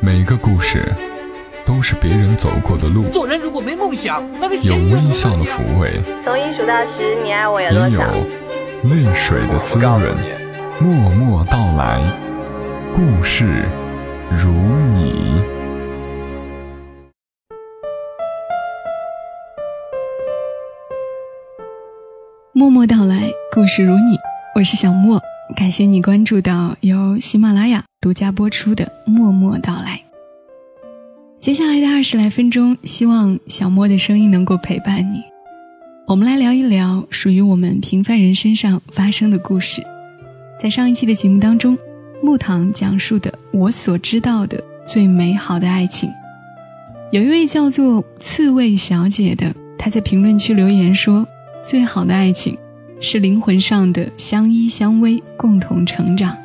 每个故事都是别人走过的路，做人如果没梦想，那个有微笑的抚慰，从一数到十，你爱我有也有多少？泪水的滋润。默默到来，故事如你。默默到来，故事如你，我是小莫，感谢你关注到由喜马拉雅独家播出的《默默到来》。接下来的二十来分钟，希望小莫的声音能够陪伴你。我们来聊一聊属于我们平凡人身上发生的故事。在上一期的节目当中，木糖讲述的我所知道的最美好的爱情，有一位叫做刺猬小姐的，她在评论区留言说。最好的爱情，是灵魂上的相依相偎，共同成长。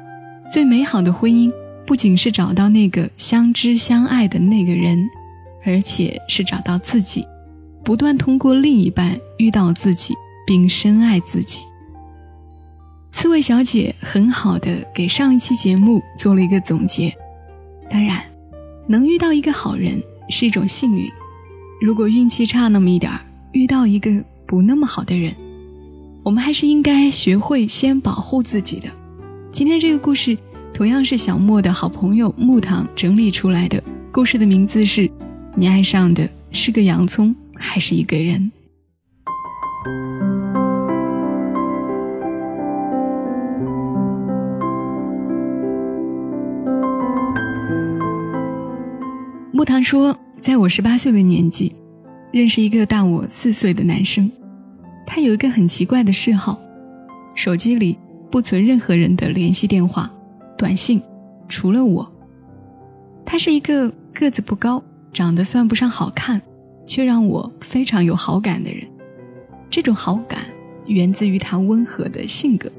最美好的婚姻，不仅是找到那个相知相爱的那个人，而且是找到自己，不断通过另一半遇到自己，并深爱自己。刺猬小姐很好的给上一期节目做了一个总结。当然，能遇到一个好人是一种幸运。如果运气差那么一点儿，遇到一个不那么好的人，我们还是应该学会先保护自己的。今天这个故事同样是小莫的好朋友木糖整理出来的，故事的名字是《你爱上的是个洋葱还是一个人》。木糖说，在我十八岁的年纪，认识一个大我四岁的男生。他有一个很奇怪的嗜好，手机里不存任何人的联系电话、短信，除了我。他是一个个子不高、长得算不上好看，却让我非常有好感的人。这种好感源自于他温和的性格。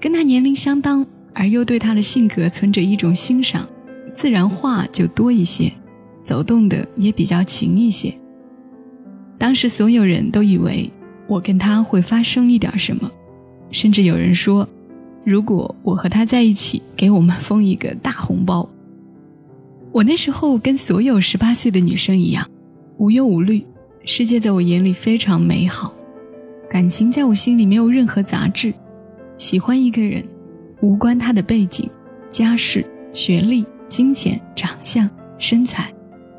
跟他年龄相当而又对他的性格存着一种欣赏，自然话就多一些，走动的也比较勤一些。当时所有人都以为我跟他会发生一点什么，甚至有人说，如果我和他在一起，给我们封一个大红包。我那时候跟所有十八岁的女生一样，无忧无虑，世界在我眼里非常美好，感情在我心里没有任何杂质。喜欢一个人，无关他的背景、家世、学历、金钱、长相、身材，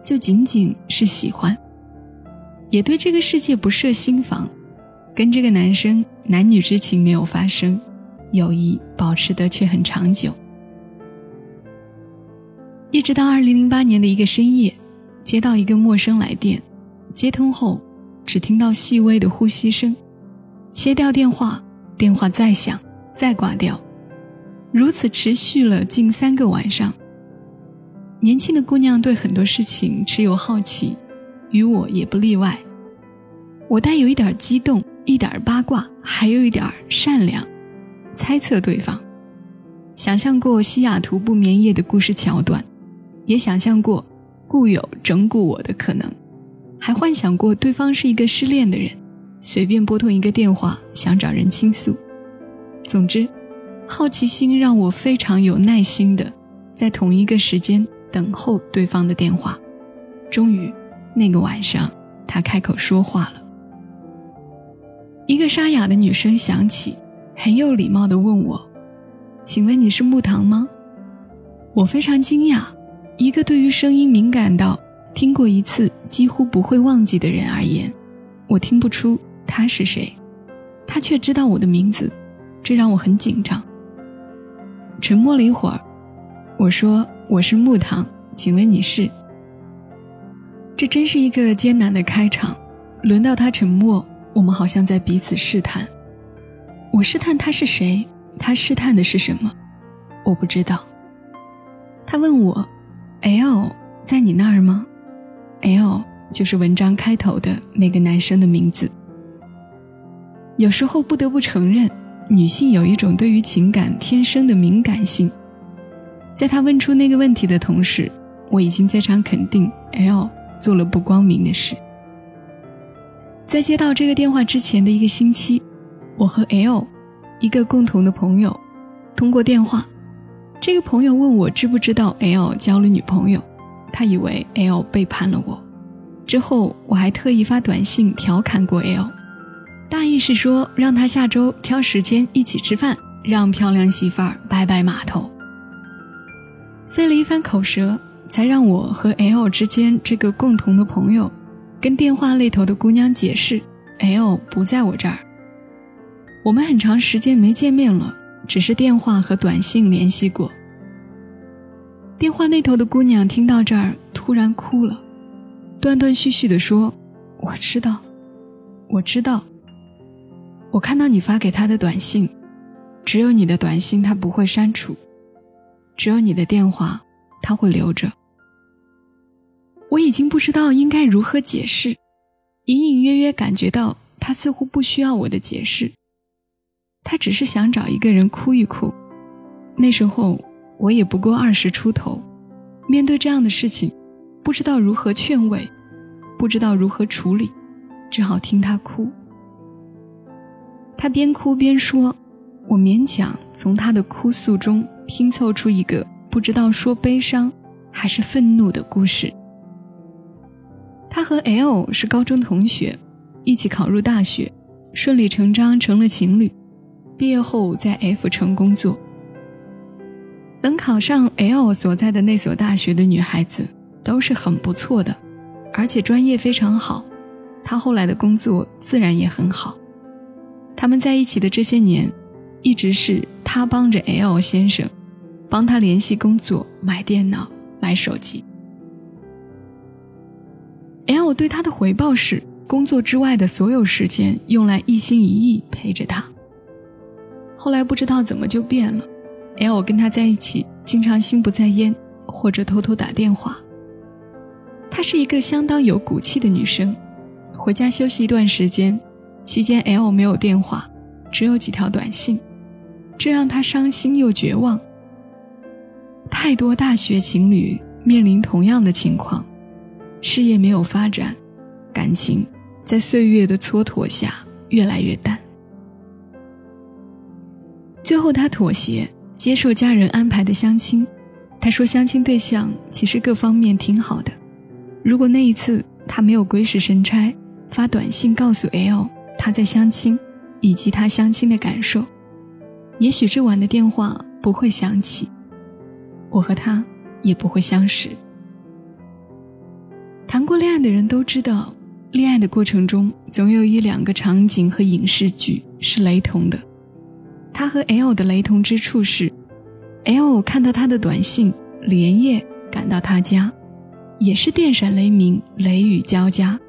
就仅仅是喜欢。也对这个世界不设心防，跟这个男生男女之情没有发生，友谊保持的却很长久。一直到二零零八年的一个深夜，接到一个陌生来电，接通后只听到细微的呼吸声，切掉电话，电话再响，再挂掉，如此持续了近三个晚上。年轻的姑娘对很多事情持有好奇。与我也不例外，我带有一点激动，一点八卦，还有一点善良，猜测对方，想象过西雅图不眠夜的故事桥段，也想象过故友整蛊我的可能，还幻想过对方是一个失恋的人，随便拨通一个电话想找人倾诉。总之，好奇心让我非常有耐心的在同一个时间等候对方的电话，终于。那个晚上，他开口说话了。一个沙哑的女声响起，很有礼貌地问我：“请问你是木糖吗？”我非常惊讶，一个对于声音敏感到听过一次几乎不会忘记的人而言，我听不出他是谁，他却知道我的名字，这让我很紧张。沉默了一会儿，我说：“我是木糖，请问你是？”这真是一个艰难的开场。轮到他沉默，我们好像在彼此试探。我试探他是谁，他试探的是什么，我不知道。他问我：“L 在你那儿吗？”L 就是文章开头的那个男生的名字。有时候不得不承认，女性有一种对于情感天生的敏感性。在他问出那个问题的同时，我已经非常肯定 L。做了不光明的事。在接到这个电话之前的一个星期，我和 L，一个共同的朋友，通过电话，这个朋友问我知不知道 L 交了女朋友，他以为 L 背叛了我。之后我还特意发短信调侃过 L，大意是说让他下周挑时间一起吃饭，让漂亮媳妇儿摆摆码头。费了一番口舌，才让我和 L 之间这个共同的朋友，跟电话那头的姑娘解释，L 不在我这儿。我们很长时间没见面了，只是电话和短信联系过。电话那头的姑娘听到这儿，突然哭了，断断续续地说：“我知道，我知道。我看到你发给他的短信，只有你的短信他不会删除。”只有你的电话，他会留着。我已经不知道应该如何解释，隐隐约约感觉到他似乎不需要我的解释，他只是想找一个人哭一哭。那时候我也不过二十出头，面对这样的事情，不知道如何劝慰，不知道如何处理，只好听他哭。他边哭边说，我勉强从他的哭诉中。拼凑出一个不知道说悲伤还是愤怒的故事。他和 L 是高中同学，一起考入大学，顺理成章成了情侣。毕业后在 F 城工作。能考上 L 所在的那所大学的女孩子都是很不错的，而且专业非常好。他后来的工作自然也很好。他们在一起的这些年，一直是他帮着 L 先生。帮他联系工作、买电脑、买手机。L 对他的回报是，工作之外的所有时间用来一心一意陪着他。后来不知道怎么就变了，L 跟他在一起，经常心不在焉，或者偷偷打电话。她是一个相当有骨气的女生，回家休息一段时间，期间 L 没有电话，只有几条短信，这让她伤心又绝望。太多大学情侣面临同样的情况，事业没有发展，感情在岁月的蹉跎下越来越淡。最后，他妥协，接受家人安排的相亲。他说，相亲对象其实各方面挺好的。如果那一次他没有鬼使神差发短信告诉 L 他在相亲，以及他相亲的感受，也许这晚的电话不会响起。我和他也不会相识。谈过恋爱的人都知道，恋爱的过程中总有一两个场景和影视剧是雷同的。他和 L 的雷同之处是，L 看到他的短信，连夜赶到他家，也是电闪雷鸣，雷雨交加。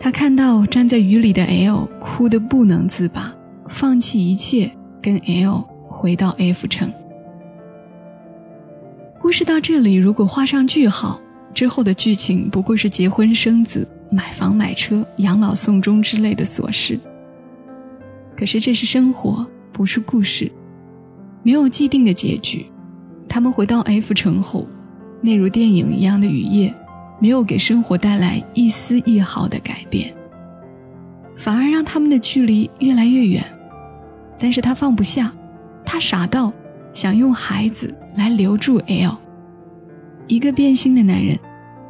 他看到站在雨里的 L，哭得不能自拔，放弃一切，跟 L 回到 F 城。故事到这里，如果画上句号，之后的剧情不过是结婚生子、买房买车、养老送终之类的琐事。可是这是生活，不是故事，没有既定的结局。他们回到 F 城后，那如电影一样的雨夜，没有给生活带来一丝一毫的改变，反而让他们的距离越来越远。但是他放不下，他傻到。想用孩子来留住 L，一个变心的男人，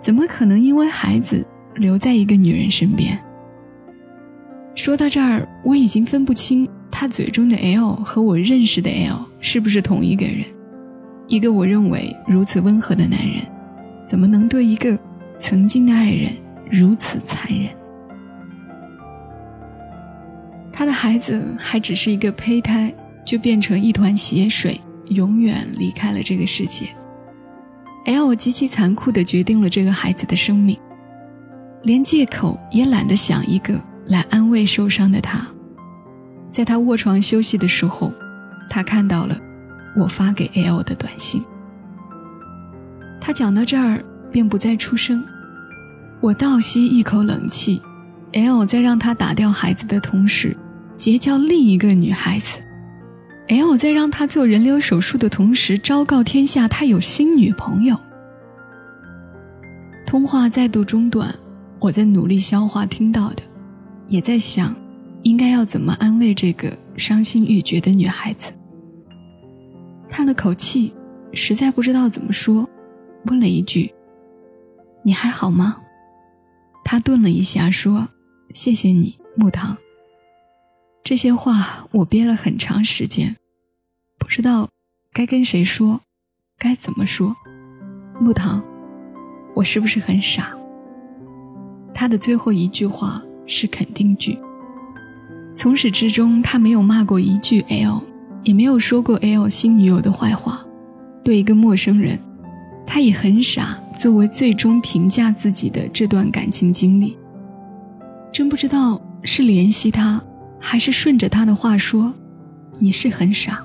怎么可能因为孩子留在一个女人身边？说到这儿，我已经分不清他嘴中的 L 和我认识的 L 是不是同一个人。一个我认为如此温和的男人，怎么能对一个曾经的爱人如此残忍？他的孩子还只是一个胚胎，就变成一团血水。永远离开了这个世界。L 极其残酷地决定了这个孩子的生命，连借口也懒得想一个来安慰受伤的他。在他卧床休息的时候，他看到了我发给 L 的短信。他讲到这儿便不再出声。我倒吸一口冷气。L 在让他打掉孩子的同时，结交另一个女孩子。L 在让他做人流手术的同时，昭告天下他有新女朋友。通话再度中断，我在努力消化听到的，也在想，应该要怎么安慰这个伤心欲绝的女孩子。叹了口气，实在不知道怎么说，问了一句：“你还好吗？”他顿了一下，说：“谢谢你，木糖。”这些话我憋了很长时间，不知道该跟谁说，该怎么说。木糖，我是不是很傻？他的最后一句话是肯定句。从始至终，他没有骂过一句 L，也没有说过 L 新女友的坏话。对一个陌生人，他也很傻，作为最终评价自己的这段感情经历。真不知道是怜惜他。还是顺着他的话说，你是很傻。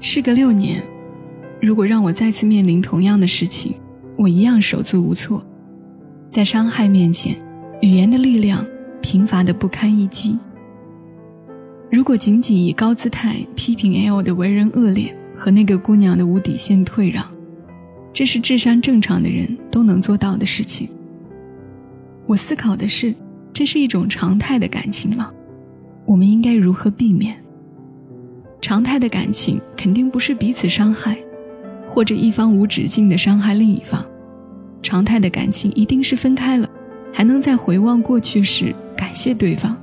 事隔六年，如果让我再次面临同样的事情，我一样手足无措。在伤害面前，语言的力量贫乏的不堪一击。如果仅仅以高姿态批评 L 的为人恶劣和那个姑娘的无底线退让，这是智商正常的人都能做到的事情。我思考的是，这是一种常态的感情吗？我们应该如何避免？常态的感情肯定不是彼此伤害，或者一方无止境的伤害另一方。常态的感情一定是分开了，还能在回望过去时感谢对方，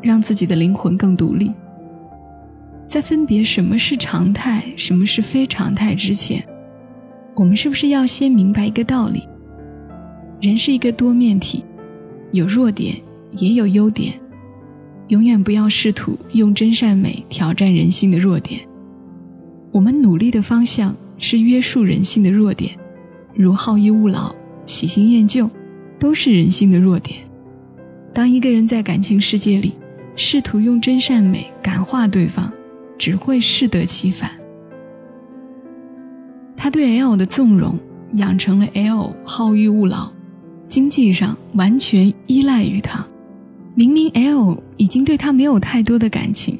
让自己的灵魂更独立。在分别什么是常态，什么是非常态之前，我们是不是要先明白一个道理？人是一个多面体。有弱点，也有优点，永远不要试图用真善美挑战人性的弱点。我们努力的方向是约束人性的弱点，如好逸恶劳、喜新厌旧，都是人性的弱点。当一个人在感情世界里试图用真善美感化对方，只会适得其反。他对 L 的纵容，养成了 L 好逸恶劳。经济上完全依赖于他，明明 L 已经对他没有太多的感情，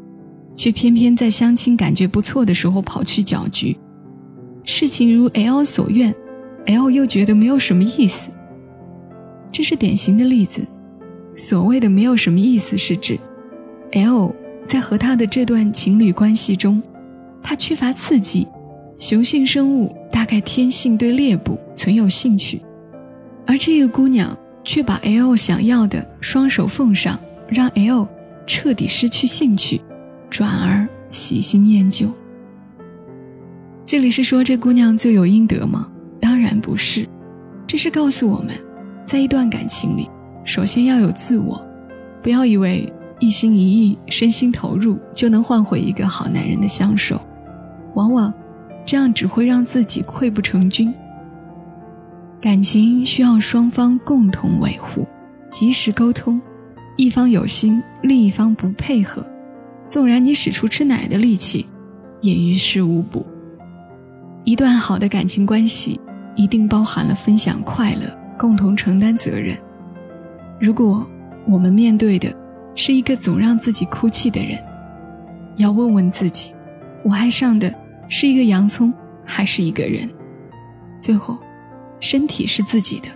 却偏偏在相亲感觉不错的时候跑去搅局。事情如 L 所愿，L 又觉得没有什么意思。这是典型的例子。所谓的没有什么意思，是指 L 在和他的这段情侣关系中，他缺乏刺激。雄性生物大概天性对猎捕存有兴趣。而这个姑娘却把 L 想要的双手奉上，让 L 彻底失去兴趣，转而喜新厌旧。这里是说这姑娘罪有应得吗？当然不是，这是告诉我们，在一段感情里，首先要有自我，不要以为一心一意、身心投入就能换回一个好男人的相守，往往这样只会让自己溃不成军。感情需要双方共同维护，及时沟通。一方有心，另一方不配合，纵然你使出吃奶的力气，也于事无补。一段好的感情关系，一定包含了分享快乐，共同承担责任。如果我们面对的是一个总让自己哭泣的人，要问问自己：我爱上的是一个洋葱，还是一个人？最后。身体是自己的，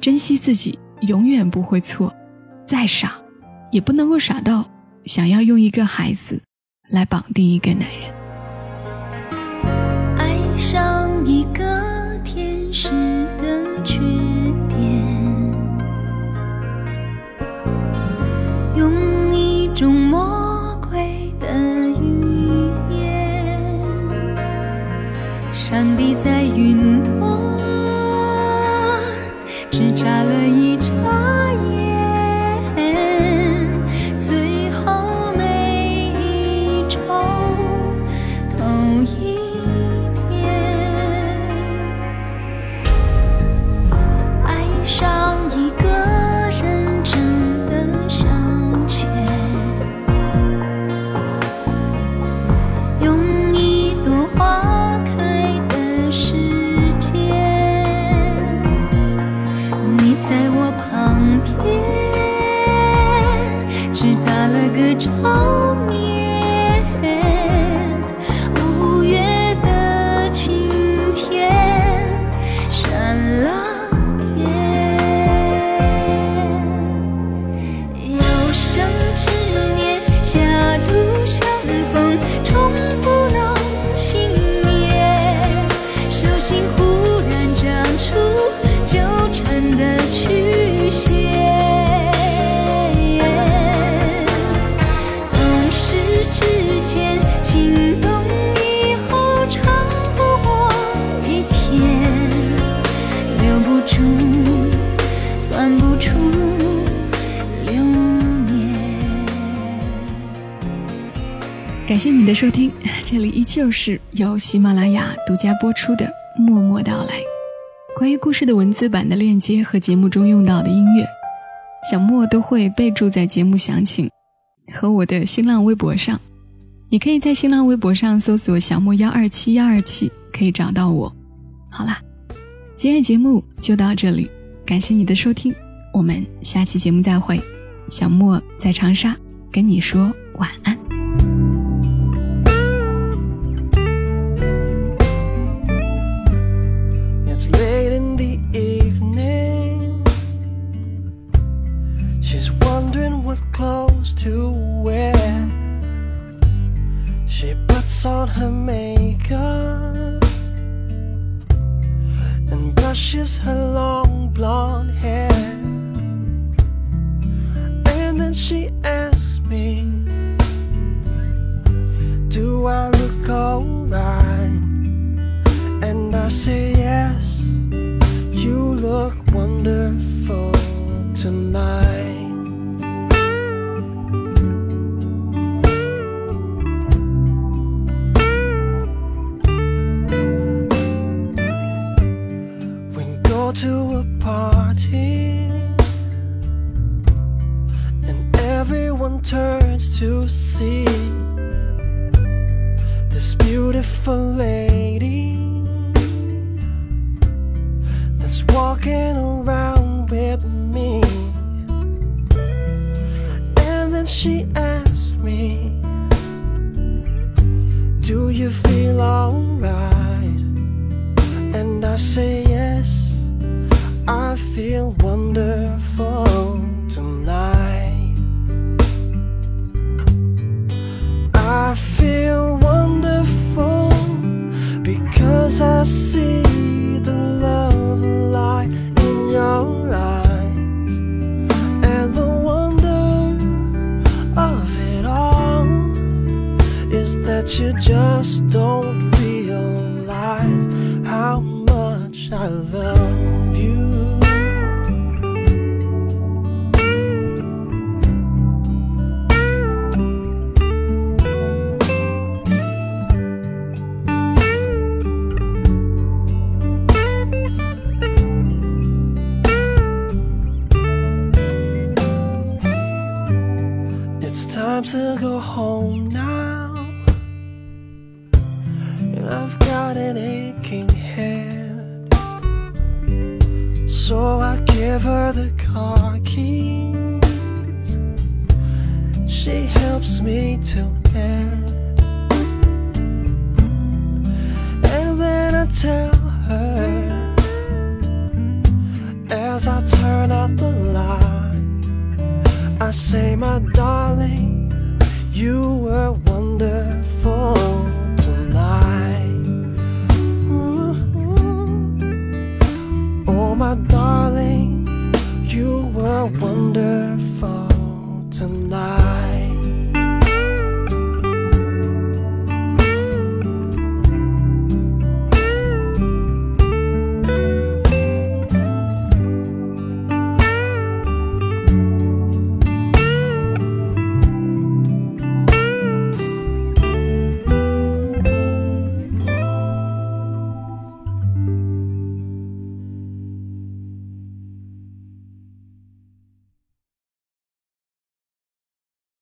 珍惜自己永远不会错。再傻，也不能够傻到想要用一个孩子来绑定一个男人。爱上一个天使的缺点，用一种魔鬼的语言，上帝在云端。下了一场歌唱。感谢你的收听，这里依旧是由喜马拉雅独家播出的《默默到来》。关于故事的文字版的链接和节目中用到的音乐，小莫都会备注在节目详情和我的新浪微博上。你可以在新浪微博上搜索“小莫幺二七幺二七”，可以找到我。好啦，今天节目就到这里，感谢你的收听，我们下期节目再会。小莫在长沙跟你说晚安。Then she asked me Chick-fil-A. deliver the car keys. She helps me to bed. And then I tell her as I turn out the light, I say, My darling, you were wonderful tonight. Oh, my darling you were wonderful tonight.